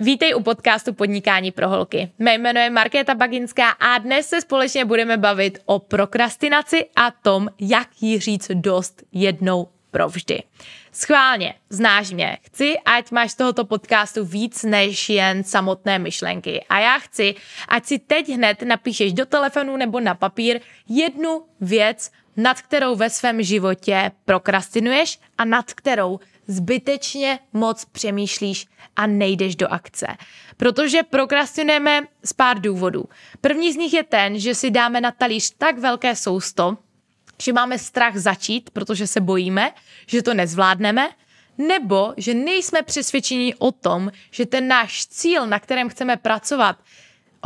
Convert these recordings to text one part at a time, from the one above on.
Vítej u podcastu Podnikání pro holky. Mé jméno je Markéta Baginská a dnes se společně budeme bavit o prokrastinaci a tom, jak jí říct dost jednou provždy. Schválně, znáš mě. Chci, ať máš z tohoto podcastu víc než jen samotné myšlenky. A já chci, ať si teď hned napíšeš do telefonu nebo na papír jednu věc, nad kterou ve svém životě prokrastinuješ a nad kterou zbytečně moc přemýšlíš a nejdeš do akce. Protože prokrastinujeme z pár důvodů. První z nich je ten, že si dáme na talíř tak velké sousto, že máme strach začít, protože se bojíme, že to nezvládneme, nebo že nejsme přesvědčeni o tom, že ten náš cíl, na kterém chceme pracovat,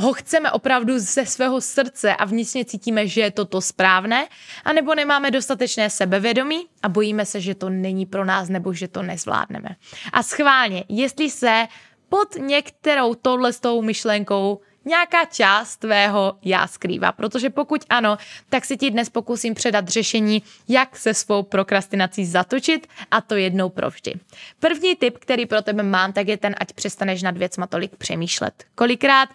ho chceme opravdu ze svého srdce a vnitřně cítíme, že je to to správné, anebo nemáme dostatečné sebevědomí a bojíme se, že to není pro nás nebo že to nezvládneme. A schválně, jestli se pod některou tohle tou myšlenkou nějaká část tvého já skrývá. Protože pokud ano, tak si ti dnes pokusím předat řešení, jak se svou prokrastinací zatočit a to jednou provždy. První tip, který pro tebe mám, tak je ten, ať přestaneš nad věcma tolik přemýšlet. Kolikrát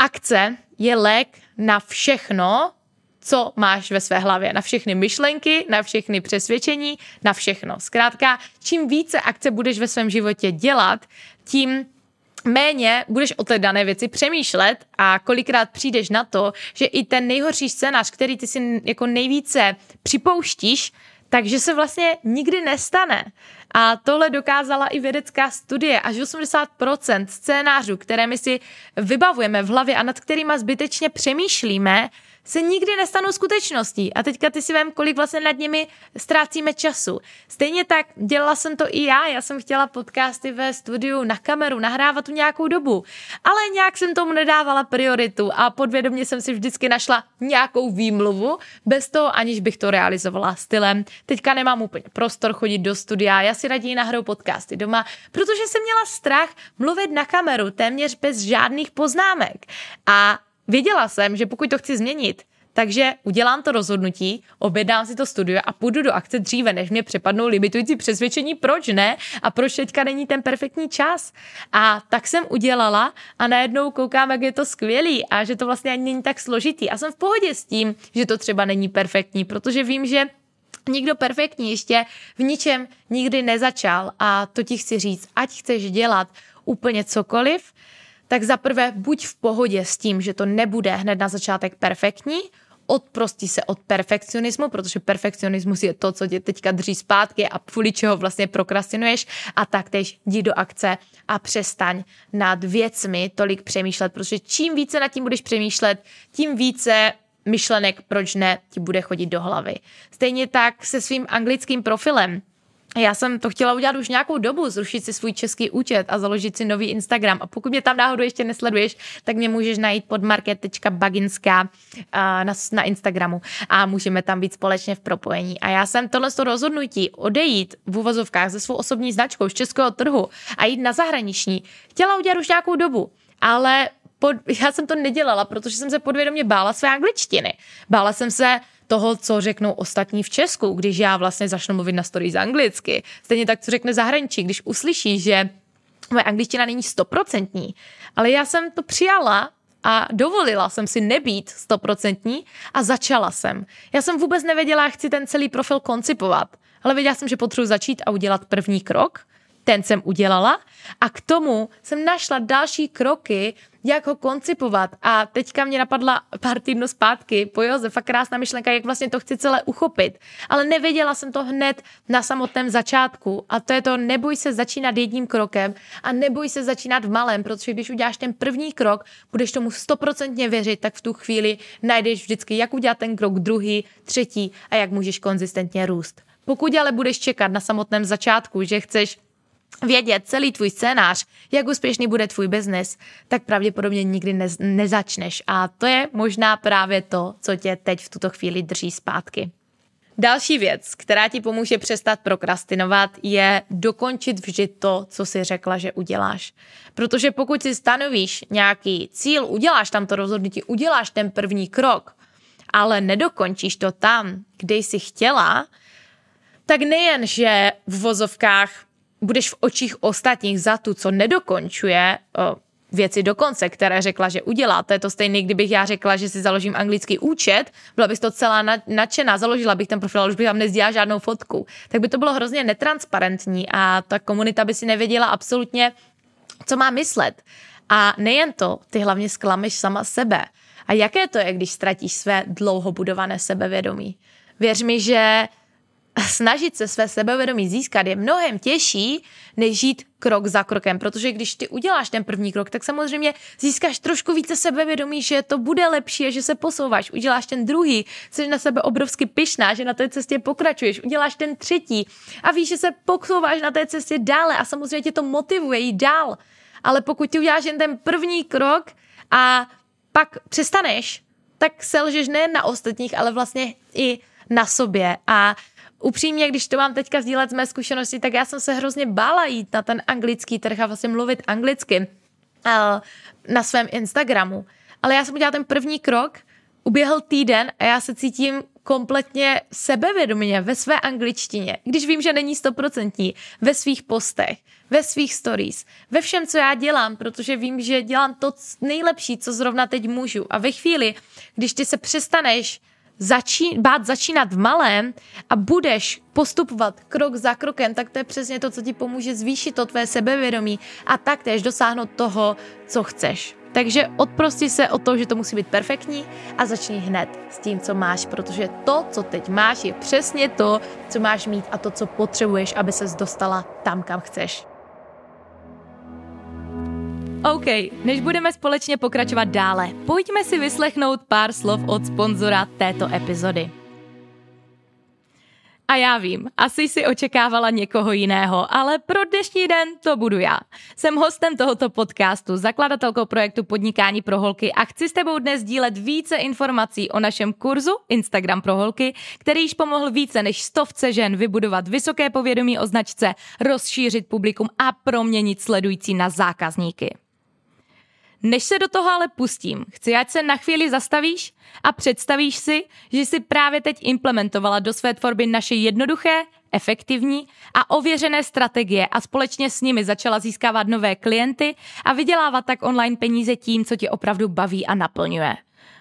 akce je lék na všechno, co máš ve své hlavě. Na všechny myšlenky, na všechny přesvědčení, na všechno. Zkrátka, čím více akce budeš ve svém životě dělat, tím méně budeš o té dané věci přemýšlet a kolikrát přijdeš na to, že i ten nejhorší scénář, který ty si jako nejvíce připouštíš, takže se vlastně nikdy nestane. A tohle dokázala i vědecká studie. Až 80% scénářů, které my si vybavujeme v hlavě a nad kterými zbytečně přemýšlíme, se nikdy nestanou skutečností. A teďka ty si vím, kolik vlastně nad nimi ztrácíme času. Stejně tak dělala jsem to i já. Já jsem chtěla podcasty ve studiu na kameru nahrávat tu nějakou dobu. Ale nějak jsem tomu nedávala prioritu a podvědomě jsem si vždycky našla nějakou výmluvu, bez toho aniž bych to realizovala stylem. Teďka nemám úplně prostor chodit do studia, já si raději nahraju podcasty doma, protože jsem měla strach mluvit na kameru téměř bez žádných poznámek. A Věděla jsem, že pokud to chci změnit, takže udělám to rozhodnutí, objednám si to studio a půjdu do akce dříve, než mě přepadnou limitující přesvědčení, proč ne a proč teďka není ten perfektní čas. A tak jsem udělala a najednou koukám, jak je to skvělý a že to vlastně ani není tak složitý. A jsem v pohodě s tím, že to třeba není perfektní, protože vím, že nikdo perfektní ještě v ničem nikdy nezačal a to ti chci říct, ať chceš dělat úplně cokoliv, tak zaprvé buď v pohodě s tím, že to nebude hned na začátek perfektní, odprostí se od perfekcionismu, protože perfekcionismus je to, co tě teďka drží zpátky a kvůli čeho vlastně prokrastinuješ a taktéž jdi do akce a přestaň nad věcmi tolik přemýšlet, protože čím více nad tím budeš přemýšlet, tím více myšlenek, proč ne, ti bude chodit do hlavy. Stejně tak se svým anglickým profilem. Já jsem to chtěla udělat už nějakou dobu, zrušit si svůj český účet a založit si nový Instagram. A pokud mě tam náhodou ještě nesleduješ, tak mě můžeš najít pod market.baginská na, na Instagramu a můžeme tam být společně v propojení. A já jsem tohle rozhodnutí odejít v uvozovkách ze svou osobní značkou z českého trhu a jít na zahraniční chtěla udělat už nějakou dobu. Ale pod, já jsem to nedělala, protože jsem se podvědomě bála své angličtiny. Bála jsem se toho, co řeknou ostatní v Česku, když já vlastně začnu mluvit na stories anglicky. Stejně tak, co řekne zahraničí, když uslyší, že moje angličtina není stoprocentní. Ale já jsem to přijala a dovolila jsem si nebýt stoprocentní a začala jsem. Já jsem vůbec nevěděla, jak chci ten celý profil koncipovat, ale věděla jsem, že potřebuji začít a udělat první krok ten jsem udělala a k tomu jsem našla další kroky, jak ho koncipovat. A teďka mě napadla pár týdnů zpátky po Josefa krásná myšlenka, jak vlastně to chci celé uchopit. Ale nevěděla jsem to hned na samotném začátku. A to je to, neboj se začínat jedním krokem a neboj se začínat v malém, protože když uděláš ten první krok, budeš tomu stoprocentně věřit, tak v tu chvíli najdeš vždycky, jak udělat ten krok druhý, třetí a jak můžeš konzistentně růst. Pokud ale budeš čekat na samotném začátku, že chceš vědět celý tvůj scénář, jak úspěšný bude tvůj biznis, tak pravděpodobně nikdy ne, nezačneš. A to je možná právě to, co tě teď v tuto chvíli drží zpátky. Další věc, která ti pomůže přestat prokrastinovat, je dokončit vždy to, co si řekla, že uděláš. Protože pokud si stanovíš nějaký cíl, uděláš tam to rozhodnutí, uděláš ten první krok, ale nedokončíš to tam, kde jsi chtěla, tak nejen, že v vozovkách budeš v očích ostatních za tu, co nedokončuje o, věci do konce, které řekla, že udělá. To je to stejné, kdybych já řekla, že si založím anglický účet, byla bys to celá nadšená, založila bych ten profil, ale už bych tam nezdělala žádnou fotku. Tak by to bylo hrozně netransparentní a ta komunita by si nevěděla absolutně, co má myslet. A nejen to, ty hlavně sklameš sama sebe. A jaké to je, když ztratíš své dlouho budované sebevědomí? Věř mi, že snažit se své sebevědomí získat je mnohem těžší, než žít krok za krokem, protože když ty uděláš ten první krok, tak samozřejmě získáš trošku více sebevědomí, že to bude lepší a že se posouváš. Uděláš ten druhý, jsi na sebe obrovsky pyšná, že na té cestě pokračuješ. Uděláš ten třetí a víš, že se posouváš na té cestě dále a samozřejmě tě to motivuje jít dál. Ale pokud ty uděláš jen ten první krok a pak přestaneš, tak selžeš nejen na ostatních, ale vlastně i na sobě. A upřímně, když to mám teďka sdílet z mé zkušenosti, tak já jsem se hrozně bála jít na ten anglický trh a vlastně mluvit anglicky uh, na svém Instagramu. Ale já jsem udělala ten první krok, uběhl týden a já se cítím kompletně sebevědomě ve své angličtině, když vím, že není stoprocentní, ve svých postech, ve svých stories, ve všem, co já dělám, protože vím, že dělám to nejlepší, co zrovna teď můžu. A ve chvíli, když ty se přestaneš začí, bát začínat v malém a budeš postupovat krok za krokem, tak to je přesně to, co ti pomůže zvýšit to tvé sebevědomí a taktéž dosáhnout toho, co chceš. Takže odprosti se o to, že to musí být perfektní a začni hned s tím, co máš, protože to, co teď máš, je přesně to, co máš mít a to, co potřebuješ, aby ses dostala tam, kam chceš. OK, než budeme společně pokračovat dále, pojďme si vyslechnout pár slov od sponzora této epizody. A já vím, asi si očekávala někoho jiného, ale pro dnešní den to budu já. Jsem hostem tohoto podcastu, zakladatelkou projektu Podnikání pro holky a chci s tebou dnes dílet více informací o našem kurzu Instagram pro holky, který již pomohl více než stovce žen vybudovat vysoké povědomí o značce, rozšířit publikum a proměnit sledující na zákazníky. Než se do toho ale pustím, chci, ať se na chvíli zastavíš a představíš si, že jsi právě teď implementovala do své tvorby naše jednoduché, efektivní a ověřené strategie a společně s nimi začala získávat nové klienty a vydělávat tak online peníze tím, co tě opravdu baví a naplňuje.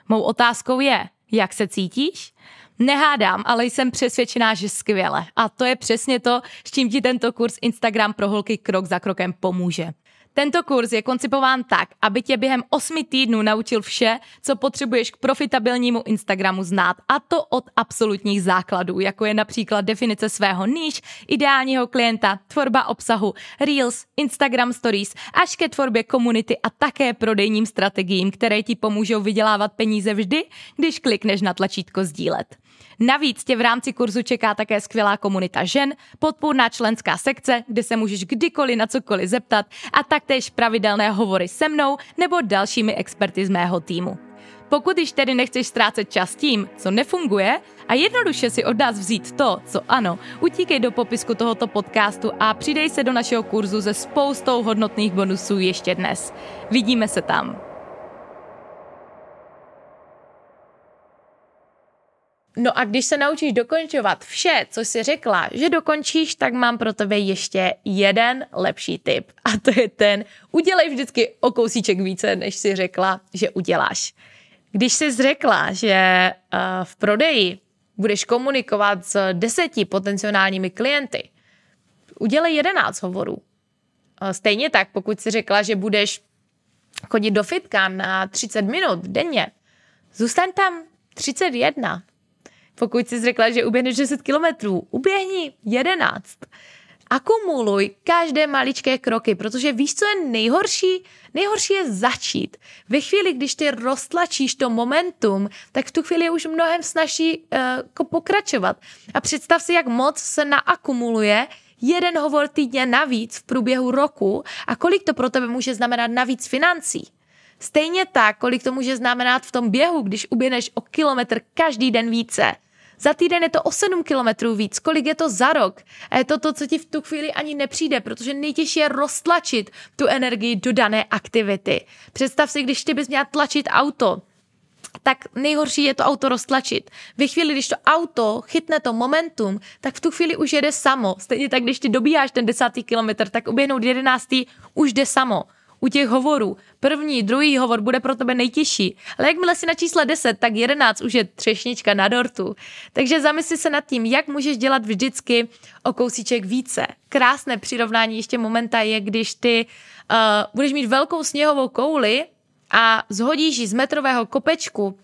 Mou otázkou je, jak se cítíš? Nehádám, ale jsem přesvědčená, že skvěle. A to je přesně to, s čím ti tento kurz Instagram pro holky krok za krokem pomůže. Tento kurz je koncipován tak, aby tě během 8 týdnů naučil vše, co potřebuješ k profitabilnímu Instagramu znát, a to od absolutních základů, jako je například definice svého níž, ideálního klienta, tvorba obsahu, Reels, Instagram Stories, až ke tvorbě komunity a také prodejním strategiím, které ti pomůžou vydělávat peníze vždy, když klikneš na tlačítko sdílet. Navíc tě v rámci kurzu čeká také skvělá komunita žen, podpůrná členská sekce, kde se můžeš kdykoliv na cokoliv zeptat a taktéž pravidelné hovory se mnou nebo dalšími experty z mého týmu. Pokud již tedy nechceš ztrácet čas tím, co nefunguje a jednoduše si od nás vzít to, co ano, utíkej do popisku tohoto podcastu a přidej se do našeho kurzu se spoustou hodnotných bonusů ještě dnes. Vidíme se tam. No a když se naučíš dokončovat vše, co jsi řekla, že dokončíš, tak mám pro tebe ještě jeden lepší tip. A to je ten, udělej vždycky o kousíček více, než si řekla, že uděláš. Když jsi řekla, že uh, v prodeji budeš komunikovat s deseti potenciálními klienty, udělej jedenáct hovorů. Uh, stejně tak, pokud jsi řekla, že budeš chodit do fitka na 30 minut denně, zůstaň tam 31. Pokud jsi řekla, že uběhneš 10 kilometrů, uběhni 11. Akumuluj každé maličké kroky, protože víš, co je nejhorší? Nejhorší je začít. Ve chvíli, když ty roztlačíš to momentum, tak v tu chvíli je už mnohem snaží uh, pokračovat. A představ si, jak moc se naakumuluje jeden hovor týdně navíc v průběhu roku a kolik to pro tebe může znamenat navíc financí. Stejně tak, kolik to může znamenat v tom běhu, když uběhneš o kilometr každý den více. Za týden je to o 7 kilometrů víc. Kolik je to za rok? A je to to, co ti v tu chvíli ani nepřijde, protože nejtěžší je roztlačit tu energii do dané aktivity. Představ si, když ty bys měla tlačit auto, tak nejhorší je to auto roztlačit. Ve chvíli, když to auto chytne to momentum, tak v tu chvíli už jede samo. Stejně tak, když ty dobíháš ten desátý kilometr, tak oběhnout jedenáctý už jde samo u těch hovorů. První, druhý hovor bude pro tebe nejtěžší, ale jakmile si na čísle 10, tak 11 už je třešnička na dortu. Takže zamysli se nad tím, jak můžeš dělat vždycky o kousíček více. Krásné přirovnání ještě momenta je, když ty uh, budeš mít velkou sněhovou kouli a zhodíš ji z metrového kopečku,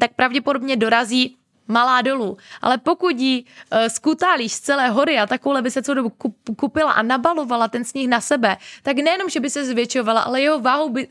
tak pravděpodobně dorazí malá dolů. Ale pokud ji uh, skutálíš z celé hory a takovouhle by se celou dobu kupila a nabalovala ten sníh na sebe, tak nejenom, že by se zvětšovala, ale jeho váhou by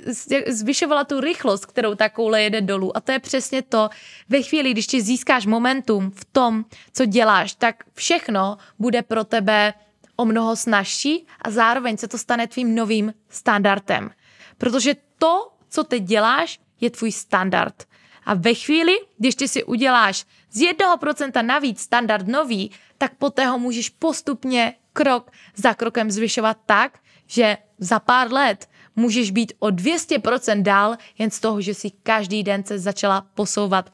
zvyšovala tu rychlost, kterou takovouhle jede dolů. A to je přesně to, ve chvíli, když ti získáš momentum v tom, co děláš, tak všechno bude pro tebe o mnoho snažší a zároveň se to stane tvým novým standardem. Protože to, co teď děláš, je tvůj standard. A ve chvíli, když ty si uděláš z 1% navíc standard nový, tak poté ho můžeš postupně krok za krokem zvyšovat tak, že za pár let můžeš být o 200% dál jen z toho, že si každý den se začala posouvat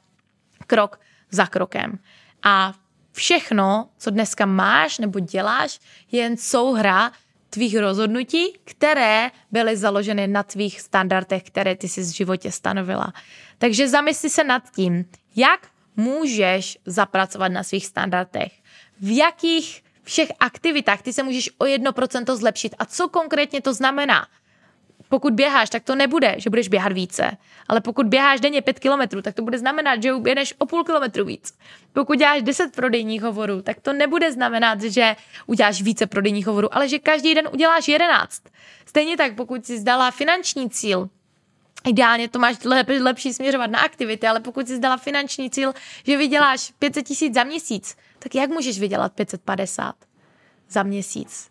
krok za krokem. A všechno, co dneska máš nebo děláš, je jen souhra tvých rozhodnutí, které byly založeny na tvých standardech, které ty si v životě stanovila. Takže zamysli se nad tím, jak můžeš zapracovat na svých standardech, v jakých všech aktivitách ty se můžeš o 1% zlepšit a co konkrétně to znamená. Pokud běháš, tak to nebude, že budeš běhat více. Ale pokud běháš denně 5 kilometrů, tak to bude znamenat, že uběhneš o půl kilometru víc. Pokud děláš 10 prodejních hovorů, tak to nebude znamenat, že uděláš více prodejních hovorů, ale že každý den uděláš 11. Stejně tak, pokud jsi zdala finanční cíl, Ideálně to máš lep, lepší směřovat na aktivity, ale pokud jsi zdala finanční cíl, že vyděláš 500 tisíc za měsíc, tak jak můžeš vydělat 550 za měsíc?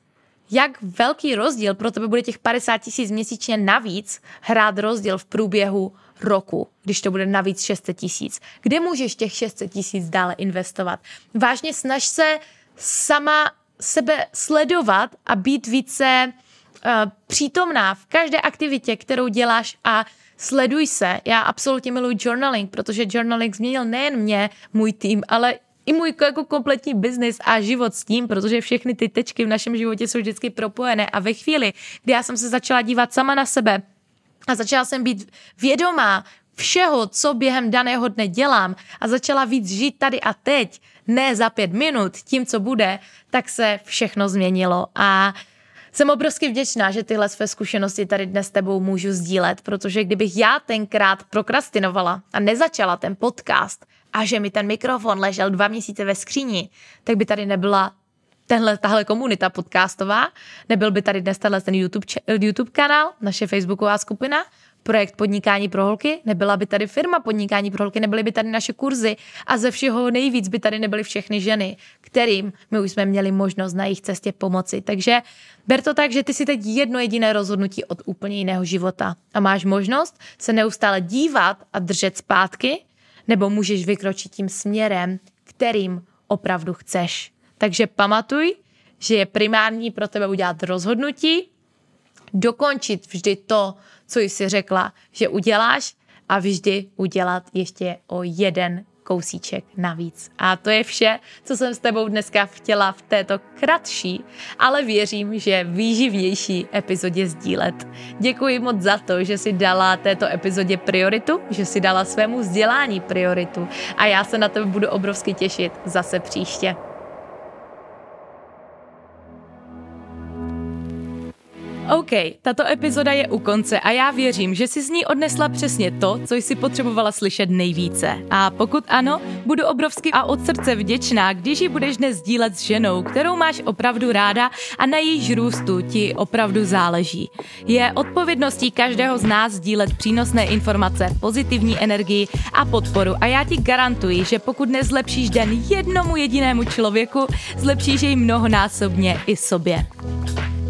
Jak velký rozdíl pro tebe bude těch 50 tisíc měsíčně navíc hrát rozdíl v průběhu roku, když to bude navíc 600 tisíc? Kde můžeš těch 600 tisíc dále investovat? Vážně snaž se sama sebe sledovat a být více uh, přítomná v každé aktivitě, kterou děláš a sleduj se. Já absolutně miluji journaling, protože journaling změnil nejen mě, můj tým, ale i můj jako kompletní biznis a život s tím, protože všechny ty tečky v našem životě jsou vždycky propojené. A ve chvíli, kdy já jsem se začala dívat sama na sebe a začala jsem být vědomá všeho, co během daného dne dělám a začala víc žít tady a teď, ne za pět minut, tím, co bude, tak se všechno změnilo. A jsem obrovsky vděčná, že tyhle své zkušenosti tady dnes s tebou můžu sdílet, protože kdybych já tenkrát prokrastinovala a nezačala ten podcast a že mi ten mikrofon ležel dva měsíce ve skříni, tak by tady nebyla tenhle, tahle komunita podcastová, nebyl by tady dnes tenhle ten YouTube, YouTube kanál, naše facebooková skupina, projekt Podnikání pro holky, nebyla by tady firma Podnikání pro holky, nebyly by tady naše kurzy a ze všeho nejvíc by tady nebyly všechny ženy, kterým my už jsme měli možnost na jejich cestě pomoci. Takže ber to tak, že ty si teď jedno jediné rozhodnutí od úplně jiného života a máš možnost se neustále dívat a držet zpátky, nebo můžeš vykročit tím směrem, kterým opravdu chceš. Takže pamatuj, že je primární pro tebe udělat rozhodnutí, dokončit vždy to, co jsi řekla, že uděláš a vždy udělat ještě o jeden kousíček navíc. A to je vše, co jsem s tebou dneska chtěla v této kratší, ale věřím, že výživnější epizodě sdílet. Děkuji moc za to, že si dala této epizodě prioritu, že si dala svému vzdělání prioritu a já se na tebe budu obrovsky těšit zase příště. OK, tato epizoda je u konce a já věřím, že si z ní odnesla přesně to, co jsi potřebovala slyšet nejvíce. A pokud ano, budu obrovsky a od srdce vděčná, když ji budeš dnes sdílet s ženou, kterou máš opravdu ráda a na jejíž růstu ti opravdu záleží. Je odpovědností každého z nás sdílet přínosné informace, pozitivní energii a podporu a já ti garantuji, že pokud nezlepšíš den jednomu jedinému člověku, zlepšíš jej mnohonásobně i sobě.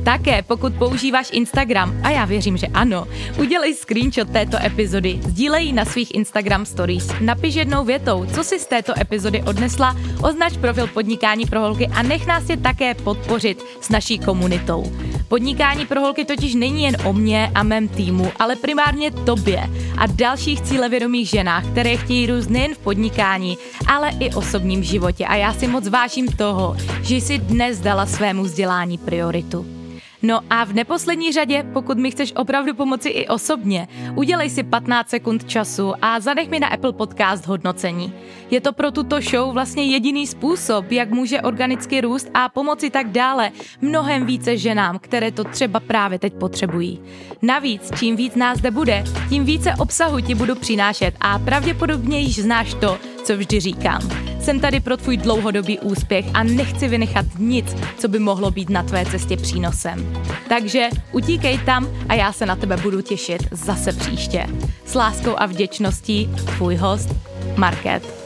Také pokud používáš Instagram, a já věřím, že ano, udělej screenshot této epizody, sdílej na svých Instagram stories, napiš jednou větou, co si z této epizody odnesla, označ profil Podnikání pro holky a nech nás je také podpořit s naší komunitou. Podnikání pro holky totiž není jen o mně a mém týmu, ale primárně tobě a dalších cílevědomých ženách, které chtějí růst nejen v podnikání, ale i osobním životě. A já si moc vážím toho, že jsi dnes dala svému vzdělání prioritu. No a v neposlední řadě, pokud mi chceš opravdu pomoci i osobně, udělej si 15 sekund času a zanech mi na Apple Podcast hodnocení. Je to pro tuto show vlastně jediný způsob, jak může organicky růst a pomoci tak dále mnohem více ženám, které to třeba právě teď potřebují. Navíc, čím víc nás zde bude, tím více obsahu ti budu přinášet a pravděpodobně již znáš to, co vždy říkám. Jsem tady pro tvůj dlouhodobý úspěch a nechci vynechat nic, co by mohlo být na tvé cestě přínosem. Takže utíkej tam a já se na tebe budu těšit zase příště. S láskou a vděčností tvůj host Market.